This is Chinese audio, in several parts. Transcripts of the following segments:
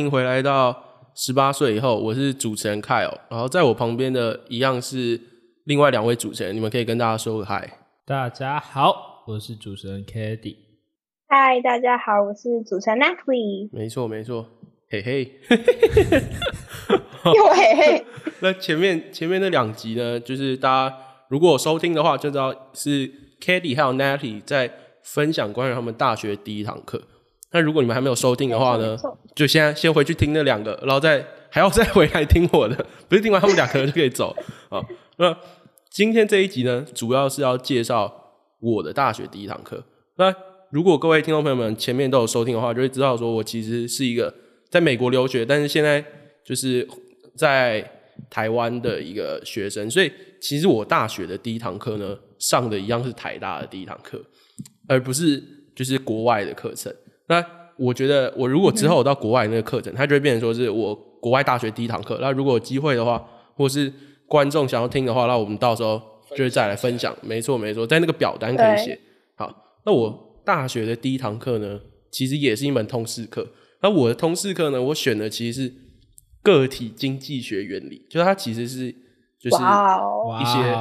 迎回来到十八岁以后，我是主持人 Kyle，然后在我旁边的一样是另外两位主持人，你们可以跟大家说个嗨。大家好，我是主持人 k a d y 嗨，大家好，我是主持人 Natalie。没错，没错，嘿嘿，又嘿嘿。那前面前面那两集呢，就是大家如果收听的话，就知道是 k a d y 还有 Natalie 在分享关于他们大学第一堂课。那如果你们还没有收听的话呢，就先先回去听那两个，然后再还要再回来听我的，不是听完他们两个就可以走啊。那今天这一集呢，主要是要介绍我的大学第一堂课。那如果各位听众朋友们前面都有收听的话，就会知道说我其实是一个在美国留学，但是现在就是在台湾的一个学生，所以其实我大学的第一堂课呢，上的一样是台大的第一堂课，而不是就是国外的课程。那我觉得，我如果之后到国外那个课程，它就会变成说是我国外大学第一堂课。那如果有机会的话，或是观众想要听的话，那我们到时候就是再来分享。没错，没错，在那个表单可以写。好，那我大学的第一堂课呢，其实也是一门通识课。那我的通识课呢，我选的其实是个体经济学原理，就是它其实是就是一些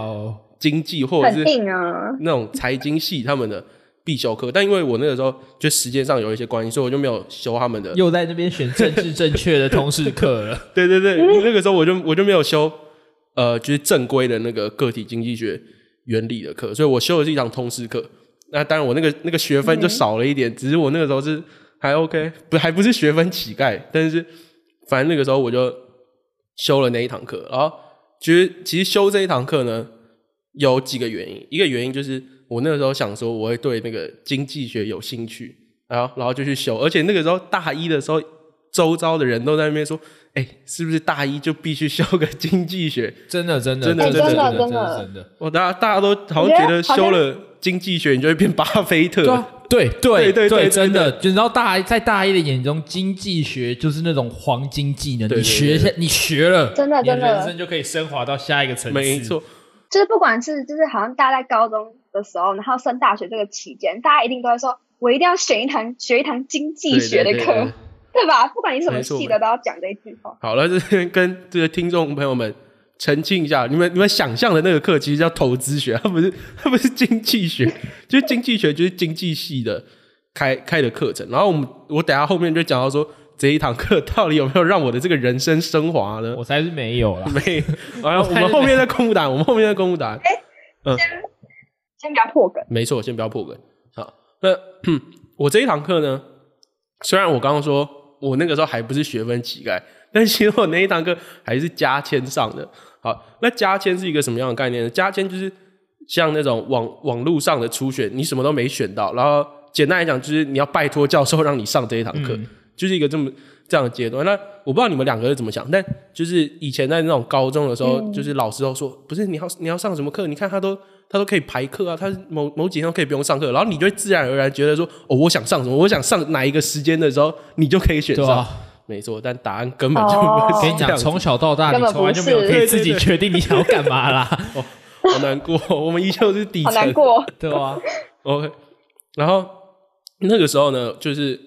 经济或者是 那种财经系他们的。必修课，但因为我那个时候就时间上有一些关系，所以我就没有修他们的。又在那边选政治正确的通识课了。对对对，那个时候我就我就没有修，呃，就是正规的那个个体经济学原理的课，所以我修的是一堂通识课。那当然我那个那个学分就少了一点，只是我那个时候是还 OK，不还不是学分乞丐，但是反正那个时候我就修了那一堂课。然后其实其实修这一堂课呢，有几个原因，一个原因就是。我那个时候想说，我会对那个经济学有兴趣，然后然后就去修。而且那个时候大一的时候，周遭的人都在那边说：“哎，是不是大一就必须修个经济学？”真的，真的，真的，真的，真的，真的，真的。我大家大家都好像觉得修了经济学，你就会变巴菲特。对对对对，真的。就然后大一在大一的眼中，经济学就是那种黄金技能，你学下你学了，真的真的，人生就可以升华到下一个层次。没错，就是不管是就是好像大家在高中。的时候，然后升大学这个期间，大家一定都会说，我一定要选一堂学一堂经济学的课，对吧？不管你什么系的，都要讲这一句话。好了，这边跟这个听众朋友们澄清一下，你们你们想象的那个课其实叫投资学，它不是 它不是经济学，就是经济学就是经济系的开开的课程。然后我们我等下后面就讲到说，这一堂课到底有没有让我的这个人生升华呢？我猜是没有了，没。完了，我们后面再公布答案，我们后面再公布答案。哎，嗯。先不要破梗，没错，先不要破梗。好，那 我这一堂课呢，虽然我刚刚说我那个时候还不是学分乞丐，但其实我那一堂课还是加签上的。好，那加签是一个什么样的概念呢？加签就是像那种网网络上的初选，你什么都没选到，然后简单来讲就是你要拜托教授让你上这一堂课，就是一个这么这样的阶段。那我不知道你们两个是怎么想，但就是以前在那种高中的时候，就是老师都说，不是你要你要上什么课？你看他都。他都可以排课啊，他某某几天可以不用上课，然后你就会自然而然觉得说，哦，我想上什么，我想上哪一个时间的时候，你就可以选上。没错，但答案根本就不跟你讲，从小到大你从来就没有可以自己决定你想要干嘛啦。哦，好难过，我们依旧是底层，难过，对吧？OK，然后那个时候呢，就是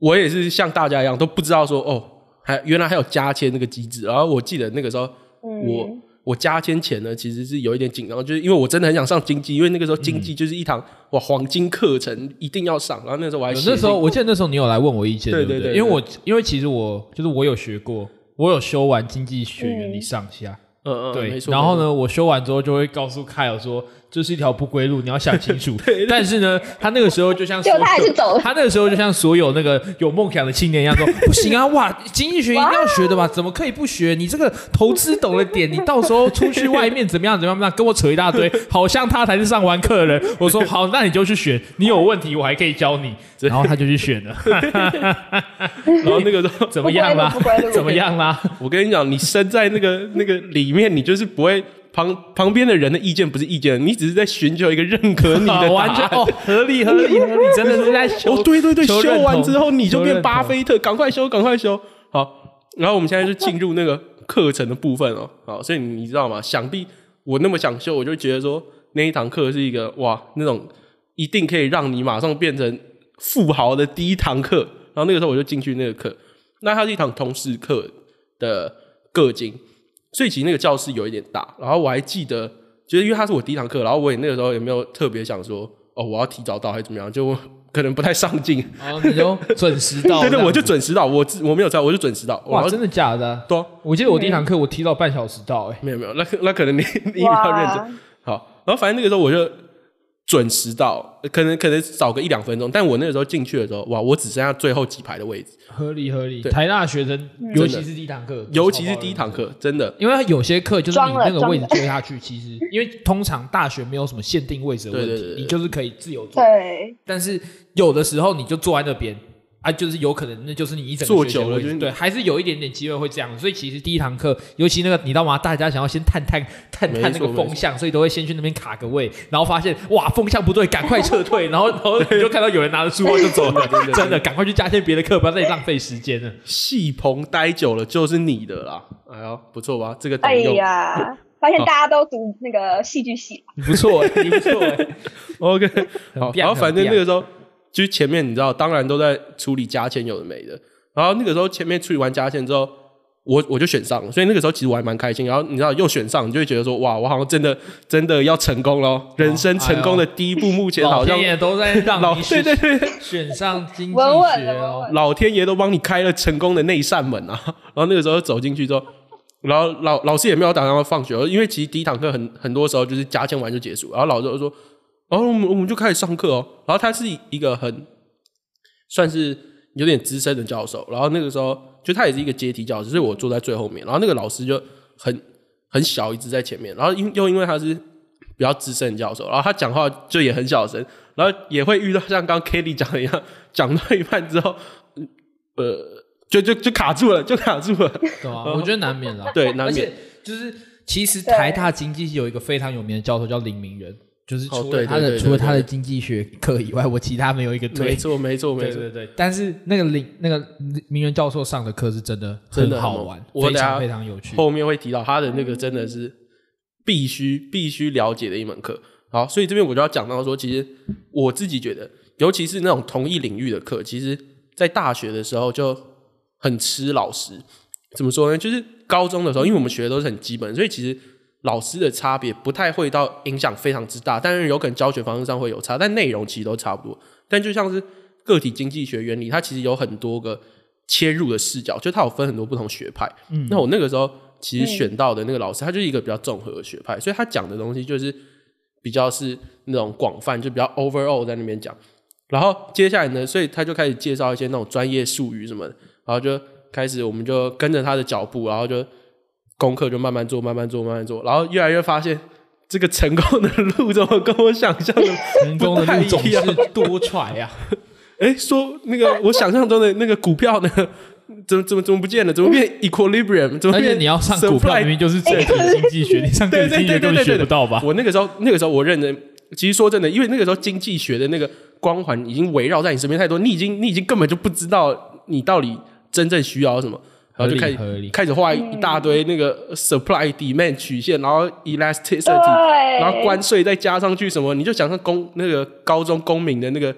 我也是像大家一样都不知道说，哦，还原来还有加签那个机制。然后我记得那个时候我。我加签前呢，其实是有一点紧张，就是因为我真的很想上经济，因为那个时候经济就是一堂哇黄金课程，一定要上。然后那时候我还那时候，我记得那时候你有来问我意见，对对对，因为我因为其实我就是我有学过，我有修完经济学原理上下，嗯嗯，对。然后呢，我修完之后就会告诉凯尔说。这是一条不归路，你要想清楚。但是呢，他那个时候就像，他还是走了。他那个时候就像所有那个有梦想的青年一样，说不行啊，哇，经济学一定要学的吧？怎么可以不学？你这个投资懂了点，你到时候出去外面怎么样？怎么样？跟我扯一大堆，好像他才是上完课的人。我说好，那你就去选。你有问题，我还可以教你。然后他就去选了。然后那个时候怎么样啦？怎么样啦？我跟你讲，你身在那个那个里面，你就是不会。旁旁边的人的意见不是意见，你只是在寻求一个认可你的 完全哦，合理合理 合理，真的是在修。哦，对对对，修完之后你就变巴菲特，赶快修，赶快修。好，然后我们现在就进入那个课程的部分哦。好，所以你知道吗？想必我那么想修，我就觉得说那一堂课是一个哇，那种一定可以让你马上变成富豪的第一堂课。然后那个时候我就进去那个课，那它是一堂通识课的个经，所以其实那个教室有一点大。然后我还记得，就是因为它是我第一堂课，然后我也那个时候也没有特别想说，哦，我要提早到还是怎么样，就可能不太上进。哦，你就准时到？对对，我就准时到，我我没有在，我就准时到。哇，真的假的？对，我记得我第一堂课我提早半小时到，哎，没有没有，那那可能你你比较认真。好，然后反正那个时候我就。准时到，可能可能早个一两分钟，但我那个时候进去的时候，哇，我只剩下最后几排的位置。合理合理。台大学生，尤其是第一堂课，尤其是第一堂课，真的，因为有些课就是你那个位置坐下去，其实因为通常大学没有什么限定位置的问题，你就是可以自由坐。对。但是有的时候你就坐在那边。啊，就是有可能，那就是你一整坐久了，对，还是有一点点机会会这样。所以其实第一堂课，尤其那个你知道吗？大家想要先探探探探那个风向，所以都会先去那边卡个位，然后发现哇风向不对，赶快撤退，然后然后你就看到有人拿着书包就走了，真的，赶快去加些别的课，不要再浪费时间了。戏棚待久了就是你的啦，哎呀，不错吧？这个哎呀，发现大家都读那个戏剧系，不错，你不错，OK，好，然后反正那个时候。就是前面你知道，当然都在处理加签有的没的。然后那个时候前面处理完加签之后，我我就选上了，所以那个时候其实我还蛮开心。然后你知道又选上，你就会觉得说哇，我好像真的真的要成功了，人生成功的第一步，目前好像也都在让老对对对选上经济学哦，老天爷都帮你开了成功的那一扇门啊。然后那个时候走进去之后，然后老老师也没有打算要放学，因为其实第一堂课很很多时候就是加签完就结束。然后老师就说。然后我们我们就开始上课哦。然后他是一个很算是有点资深的教授。然后那个时候就他也是一个阶梯教室，所以我坐在最后面。然后那个老师就很很小，一直在前面。然后因又因为他是比较资深的教授，然后他讲话就也很小声。然后也会遇到像刚 Kitty 讲的一样，讲到一半之后，呃，就就就卡住了，就卡住了。对啊，我觉得难免啦。对，难免。就是其实台大经济系有一个非常有名的教授叫林明仁。就是除了他的除了他的经济学课以外，我其他没有一个推。没错，没错，没错，对对。但是那个林那个名人教授上的课是真的真的好玩，非常非常有趣。后面会提到他的那个真的是必须必须了解的一门课。好，所以这边我就要讲到说，其实我自己觉得，尤其是那种同一领域的课，其实在大学的时候就很吃老师。怎么说呢？就是高中的时候，因为我们学的都是很基本，所以其实。老师的差别不太会到影响非常之大，但是有可能教学方式上会有差，但内容其实都差不多。但就像是个体经济学原理，它其实有很多个切入的视角，就它有分很多不同学派。嗯，那我那个时候其实选到的那个老师，他就是一个比较综合的学派，所以他讲的东西就是比较是那种广泛，就比较 overall 在那边讲。然后接下来呢，所以他就开始介绍一些那种专业术语什么的，然后就开始我们就跟着他的脚步，然后就。功课就慢慢做，慢慢做，慢慢做，然后越来越发现这个成功的路怎么跟我想象的成功的路总是多舛呀？哎，说那个我想象中的那个股票呢，怎么怎么怎么不见了？怎么变 equilibrium？怎么变？你要上股票明明就是个体经济学，你上个体经济学根本学不到吧？我那个时候那个时候我认真，其实说真的，因为那个时候经济学的那个光环已经围绕在你身边太多，你已经你已经根本就不知道你到底真正需要什么。然后就开始开始画一大堆那个 supply demand 曲线，然后 elasticity，然后关税再加上去什么，你就想象公那个高中公民的那个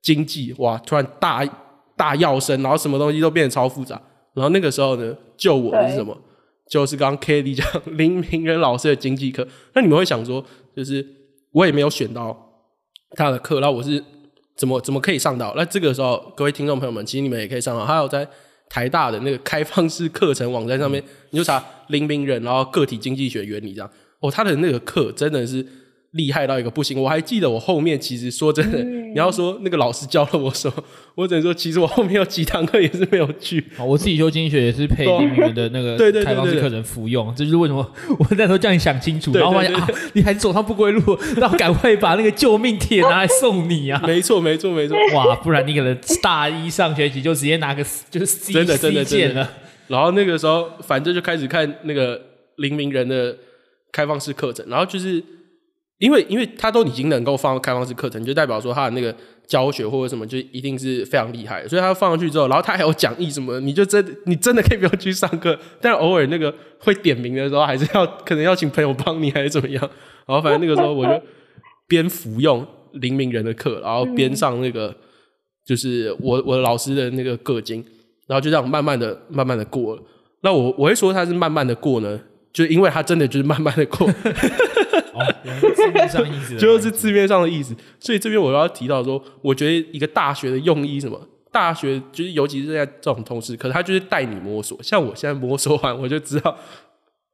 经济，哇，突然大大要升，然后什么东西都变得超复杂。然后那个时候呢，救我的是什么？就是刚刚 k d 讲林明仁老师的经济课。那你们会想说，就是我也没有选到他的课，那我是怎么怎么可以上到？那这个时候，各位听众朋友们，其实你们也可以上到。还有在。台大的那个开放式课程网站上面，你就查林明人，然后个体经济学原理这样。哦，他的那个课真的是。厉害到一个不行！我还记得我后面其实说真的，你要说那个老师教了我什么，我只能说其实我后面有几堂课也是没有去。我自己修经济学也是配你们的那个开放式课程服用，这就是为什么我那时候叫你想清楚，然后发现啊，你还走上不归路，然后赶快把那个救命帖拿来送你啊！没错，没错，没错！哇，不然你可能大一上学期就直接拿个就是 C 真的真的真的。然后那个时候反正就开始看那个林明人的开放式课程，然后就是。因为，因为他都已经能够放开放式课程，就代表说他的那个教学或者什么，就一定是非常厉害。所以他放上去之后，然后他还有讲义什么，你就真 你真的可以不用去上课，但偶尔那个会点名的时候，还是要可能要请朋友帮你，还是怎么样。然后反正那个时候我就边服用林明人的课，然后边上那个就是我我老师的那个个经。然后就这样慢慢的、慢慢的过了。那我我会说他是慢慢的过呢，就因为他真的就是慢慢的过。哦，字面上意思 就是字面上的意思。所以这边我要提到说，我觉得一个大学的用意什么？大学就是尤其是在这种同事，可是他就是带你摸索。像我现在摸索完，我就知道。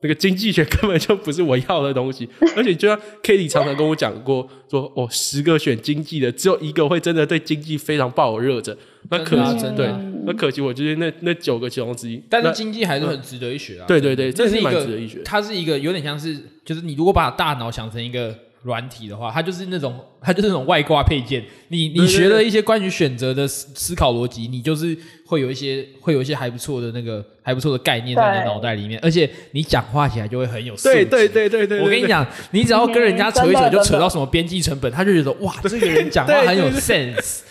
那个经济学根本就不是我要的东西，而且就像 Kitty 常常跟我讲过，说哦，十个选经济的，只有一个会真的对经济非常抱有热忱。那可惜，对，那可惜，我就是那那九个其中之一。但是经济还是很值得一学啊。对对对，这是蛮值得一学。它是一个有点像是，就是你如果把大脑想成一个。软体的话，它就是那种，它就是那种外挂配件。你你学了一些关于选择的思思考逻辑，你就是会有一些会有一些还不错的那个还不错的概念在你脑袋里面，而且你讲话起来就会很有。对对对对对，我跟你讲，你只要跟人家扯一扯，就扯到什么边际成本，他就觉得哇，这个人讲话很有 sense。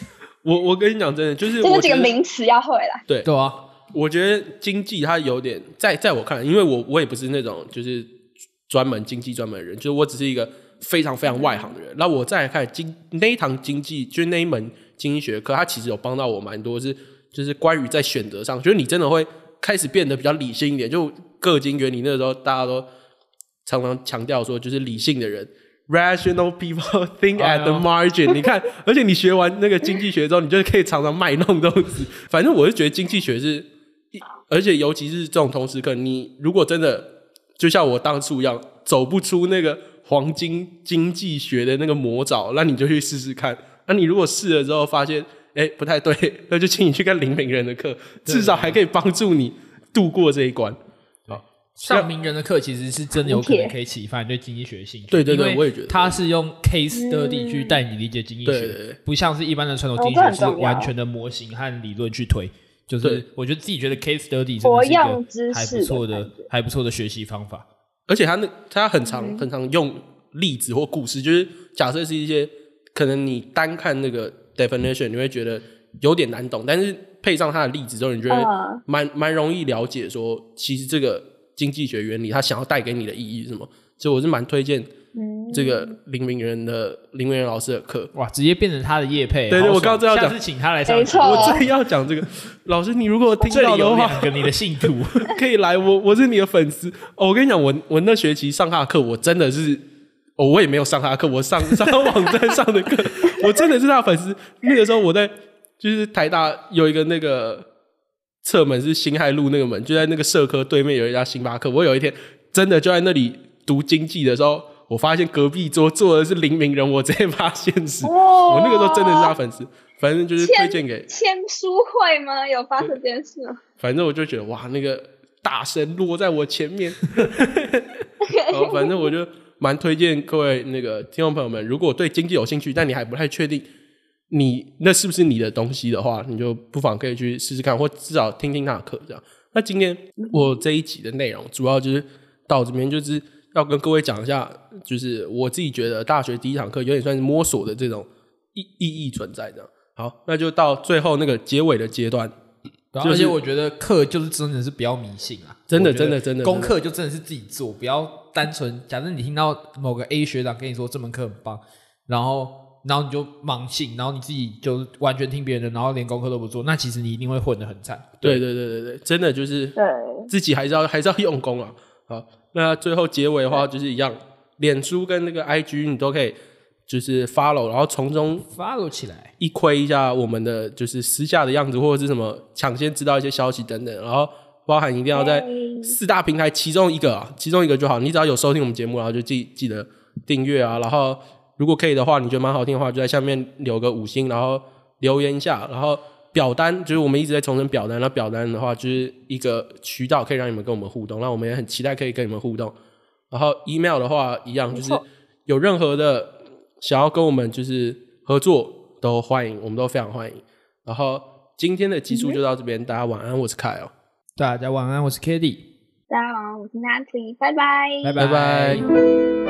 我我跟你讲，真的就是这几个名词要会了。对对啊，我觉得经济它有点在在我看，因为我我也不是那种就是专门经济专门的人，就是我只是一个。非常非常外行的人，那我再来看经那一堂经济，就是那一门经济学课，它其实有帮到我蛮多，是就是关于在选择上，就是你真的会开始变得比较理性一点。就各经原理那时候，大家都常常强调说，就是理性的人，rational people think at the margin。你看，而且你学完那个经济学之后，你就可以常常卖弄东西。反正我是觉得经济学是，而且尤其是这种同时课，你如果真的就像我当初一样，走不出那个。黄金经济学的那个魔爪，那你就去试试看。那你如果试了之后发现，哎，不太对，那就请你去看林明人的课，至少还可以帮助你度过这一关。好，上名人的课其实是真的有可能可以启发你对经济学的兴趣。对对对，我也觉得他是用 case study 去带你理解经济学，不像是一般的传统经济学是完全的模型和理论去推。就是我觉得自己觉得 case study 真的是一个还不错的、还不错的学习方法。而且他那他很常很常用例子或故事，就是假设是一些可能你单看那个 definition 你会觉得有点难懂，但是配上他的例子之后，你觉得蛮蛮容易了解说，其实这个经济学原理他想要带给你的意义是什么。所以我是蛮推荐这个林明仁的林明仁老师的课。哇，直接变成他的业配。对对，我刚刚正要讲，是请他来上。我最要讲这个 老师，你如果听到的话，跟你的信徒 可以来，我我是你的粉丝。哦，我跟你讲，我我那学期上他的课，我真的是，哦，我也没有上他的课，我上 上网站上的课，我真的是他的粉丝。那个时候我在就是台大有一个那个侧门是新海路那个门，就在那个社科对面有一家星巴克。我有一天真的就在那里。读经济的时候，我发现隔壁桌坐的是林明人，我直接发现是。我那个时候真的是他粉丝，反正就是推荐给签书会吗？有发生这件事吗？反正我就觉得哇，那个大神落在我前面。反正我就蛮推荐各位那个听众朋友们，如果对经济有兴趣，但你还不太确定你那是不是你的东西的话，你就不妨可以去试试看，或至少听听他的课这样。那今天我这一集的内容主要就是到这边，就是。要跟各位讲一下，就是我自己觉得大学第一堂课有点算是摸索的这种意意义存在的。好，那就到最后那个结尾的阶段。而且我觉得课就是真的是不要迷信啊，真的真的真的，功课就真的是自己做，不要单纯。假设你听到某个 A 学长跟你说这门课很棒，然后然后你就盲信，然后你自己就完全听别人的，然后连功课都不做，那其实你一定会混得很惨。对对对对对，真的就是对自己还是要还是要用功啊。好。那最后结尾的话就是一样，脸书跟那个 IG 你都可以就是 follow，然后从中 follow 起来，一窥一下我们的就是私下的样子或者是什么抢先知道一些消息等等，然后包含一定要在四大平台其中一个啊，其中一个就好，你只要有收听我们节目，然后就记记得订阅啊，然后如果可以的话，你觉得蛮好听的话，就在下面留个五星，然后留言一下，然后。表单就是我们一直在重申表单，那表单的话就是一个渠道，可以让你们跟我们互动。那我们也很期待可以跟你们互动。然后 email 的话一样，就是有任何的想要跟我们就是合作都欢迎，我们都非常欢迎。然后今天的集数就到这边，大家晚安，我是凯哦。大家晚安，我是 Kitty 大家晚安，我是 Nancy，拜拜，拜拜拜。